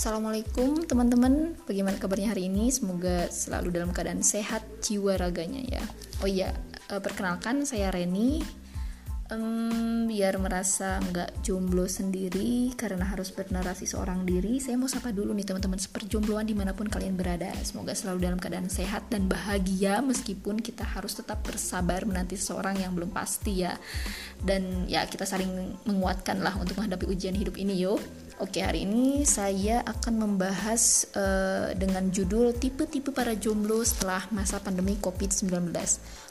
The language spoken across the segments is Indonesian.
Assalamualaikum teman-teman, bagaimana kabarnya hari ini? Semoga selalu dalam keadaan sehat jiwa raganya ya. Oh iya, eh, perkenalkan saya Reni. Um, biar merasa nggak jomblo sendiri karena harus bernarasi seorang diri, saya mau sapa dulu nih teman-teman seperjombloan di mana pun kalian berada. Semoga selalu dalam keadaan sehat dan bahagia meskipun kita harus tetap bersabar menanti seseorang yang belum pasti ya. Dan ya kita saling menguatkan lah untuk menghadapi ujian hidup ini yo. Oke, hari ini saya akan membahas uh, dengan judul tipe-tipe para jomblo setelah masa pandemi COVID-19.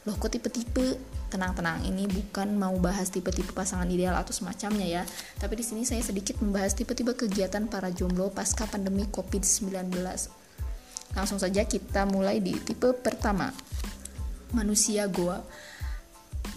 Loh, kok tipe-tipe? Tenang-tenang, ini bukan mau bahas tipe-tipe pasangan ideal atau semacamnya ya. Tapi di sini saya sedikit membahas tipe-tipe kegiatan para jomblo pasca pandemi COVID-19. Langsung saja kita mulai di tipe pertama. Manusia goa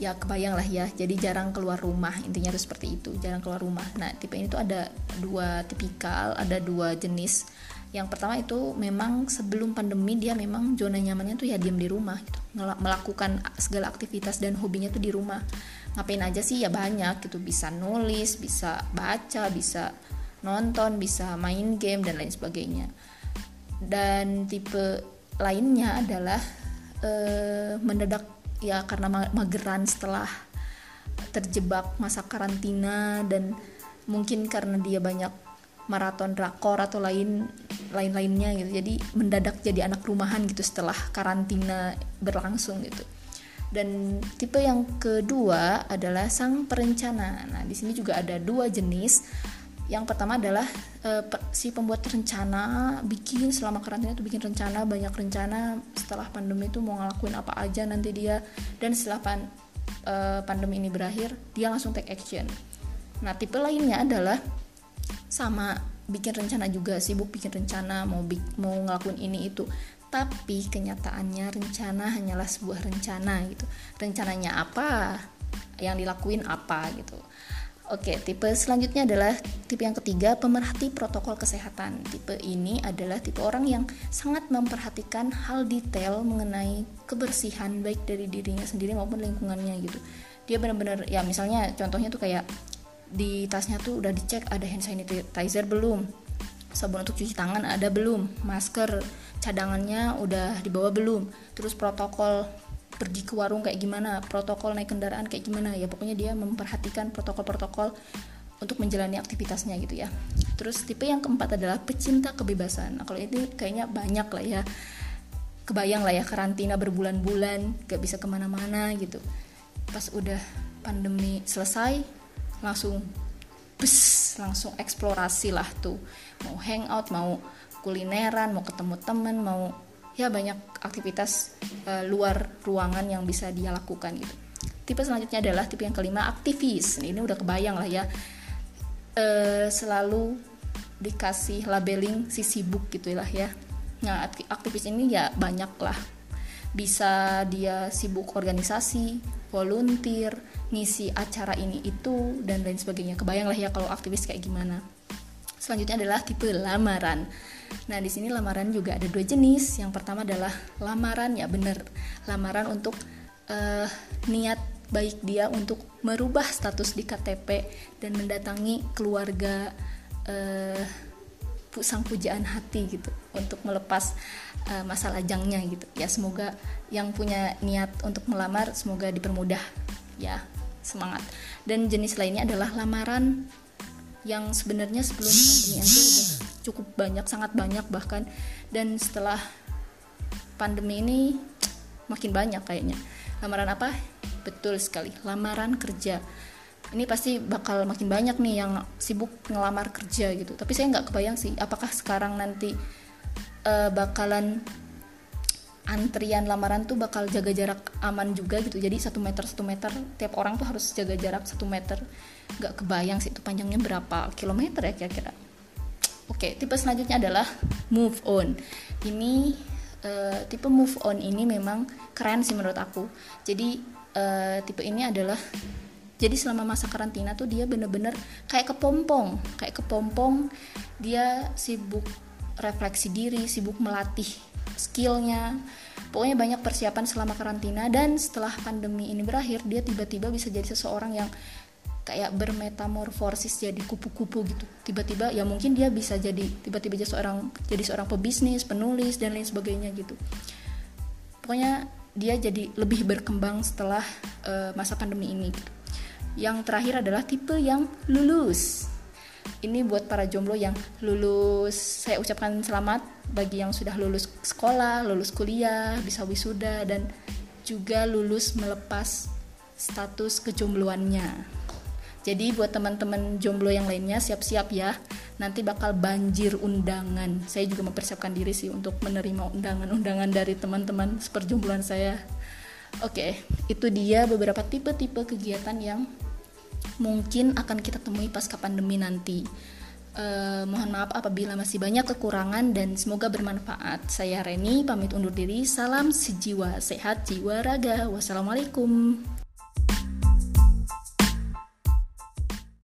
ya kebayang lah ya. Jadi jarang keluar rumah. Intinya itu seperti itu. Jarang keluar rumah. Nah tipe ini tuh ada dua tipikal ada dua jenis. Yang pertama itu memang sebelum pandemi dia memang zona nyamannya tuh ya diam di rumah gitu. Melakukan segala aktivitas dan hobinya tuh di rumah. Ngapain aja sih? Ya banyak gitu. Bisa nulis bisa baca bisa nonton bisa main game dan lain sebagainya. Dan tipe lainnya adalah uh, mendadak ya karena mageran setelah terjebak masa karantina dan mungkin karena dia banyak maraton rakor atau lain lain-lainnya gitu. Jadi mendadak jadi anak rumahan gitu setelah karantina berlangsung gitu. Dan tipe yang kedua adalah sang perencana. Nah di sini juga ada dua jenis yang pertama adalah uh, si pembuat rencana bikin selama karantina itu bikin rencana banyak rencana. Setelah pandemi itu mau ngelakuin apa aja nanti dia. Dan setelah pan, uh, pandemi ini berakhir dia langsung take action. Nah tipe lainnya adalah sama bikin rencana juga sibuk bikin rencana mau mau ngelakuin ini itu. Tapi kenyataannya rencana hanyalah sebuah rencana gitu. Rencananya apa? Yang dilakuin apa gitu Oke, tipe selanjutnya adalah tipe yang ketiga, pemerhati protokol kesehatan. Tipe ini adalah tipe orang yang sangat memperhatikan hal detail mengenai kebersihan baik dari dirinya sendiri maupun lingkungannya gitu. Dia benar-benar ya misalnya contohnya tuh kayak di tasnya tuh udah dicek ada hand sanitizer belum, sabun untuk cuci tangan ada belum, masker cadangannya udah dibawa belum, terus protokol pergi ke warung kayak gimana protokol naik kendaraan kayak gimana ya pokoknya dia memperhatikan protokol-protokol untuk menjalani aktivitasnya gitu ya. Terus tipe yang keempat adalah pecinta kebebasan. Nah kalau ini kayaknya banyak lah ya. Kebayang lah ya karantina berbulan-bulan gak bisa ke mana-mana gitu. Pas udah pandemi selesai langsung bes langsung eksplorasi lah tuh. Mau hangout mau kulineran mau ketemu temen mau ya banyak aktivitas uh, luar ruangan yang bisa dia lakukan gitu. Tipe selanjutnya adalah tipe yang kelima aktivis. Ini udah kebayang lah ya. Uh, selalu dikasih labeling si sibuk gitu lah ya. Nah, aktivis ini ya banyak lah. Bisa dia sibuk organisasi, volunteer, ngisi acara ini itu dan lain sebagainya. Kebayang lah ya kalau aktivis kayak gimana. Selanjutnya adalah tipe lamaran. Nah, di sini lamaran juga ada dua jenis. Yang pertama adalah lamaran ya bener, lamaran untuk uh, niat baik dia untuk merubah status di KTP dan mendatangi keluarga uh, sang pujaan hati gitu untuk melepas uh, masa lajangnya gitu. Ya semoga yang punya niat untuk melamar semoga dipermudah ya. Semangat. Dan jenis lainnya adalah lamaran yang sebenarnya sebelum pandemi itu udah cukup banyak sangat banyak bahkan. Dan setelah pandemi ini makin banyak kayaknya. Lamaran apa? Betul sekali lamaran kerja. Ini pasti bakal makin banyak nih yang sibuk ngelamar kerja gitu. Tapi saya nggak kebayang sih apakah sekarang nanti uh, bakalan antrian lamaran tuh bakal jaga jarak aman juga gitu jadi satu meter satu meter tiap orang tuh harus jaga jarak satu meter nggak kebayang sih itu panjangnya berapa kilometer ya kira-kira Oke, tipe selanjutnya adalah move on. Ini uh, tipe move on ini memang keren sih menurut aku. Jadi uh, tipe ini adalah jadi selama masa karantina tuh dia bener-bener kayak kepompong, kayak kepompong. Dia sibuk refleksi diri, sibuk melatih skillnya. Pokoknya banyak persiapan selama karantina dan setelah pandemi ini berakhir dia tiba-tiba bisa jadi seseorang yang kayak bermetamorfosis jadi kupu-kupu gitu tiba-tiba ya mungkin dia bisa jadi tiba-tiba jadi seorang jadi seorang pebisnis penulis dan lain sebagainya gitu pokoknya dia jadi lebih berkembang setelah uh, masa pandemi ini gitu. yang terakhir adalah tipe yang lulus ini buat para jomblo yang lulus saya ucapkan selamat bagi yang sudah lulus sekolah lulus kuliah bisa wisuda dan juga lulus melepas status kejombloannya jadi buat teman-teman jomblo yang lainnya siap-siap ya. Nanti bakal banjir undangan. Saya juga mempersiapkan diri sih untuk menerima undangan-undangan dari teman-teman seperjombloan saya. Oke, itu dia beberapa tipe-tipe kegiatan yang mungkin akan kita temui pasca pandemi nanti. Uh, mohon maaf apabila masih banyak kekurangan dan semoga bermanfaat. Saya Reni, pamit undur diri. Salam sejiwa, sehat jiwa raga. Wassalamualaikum.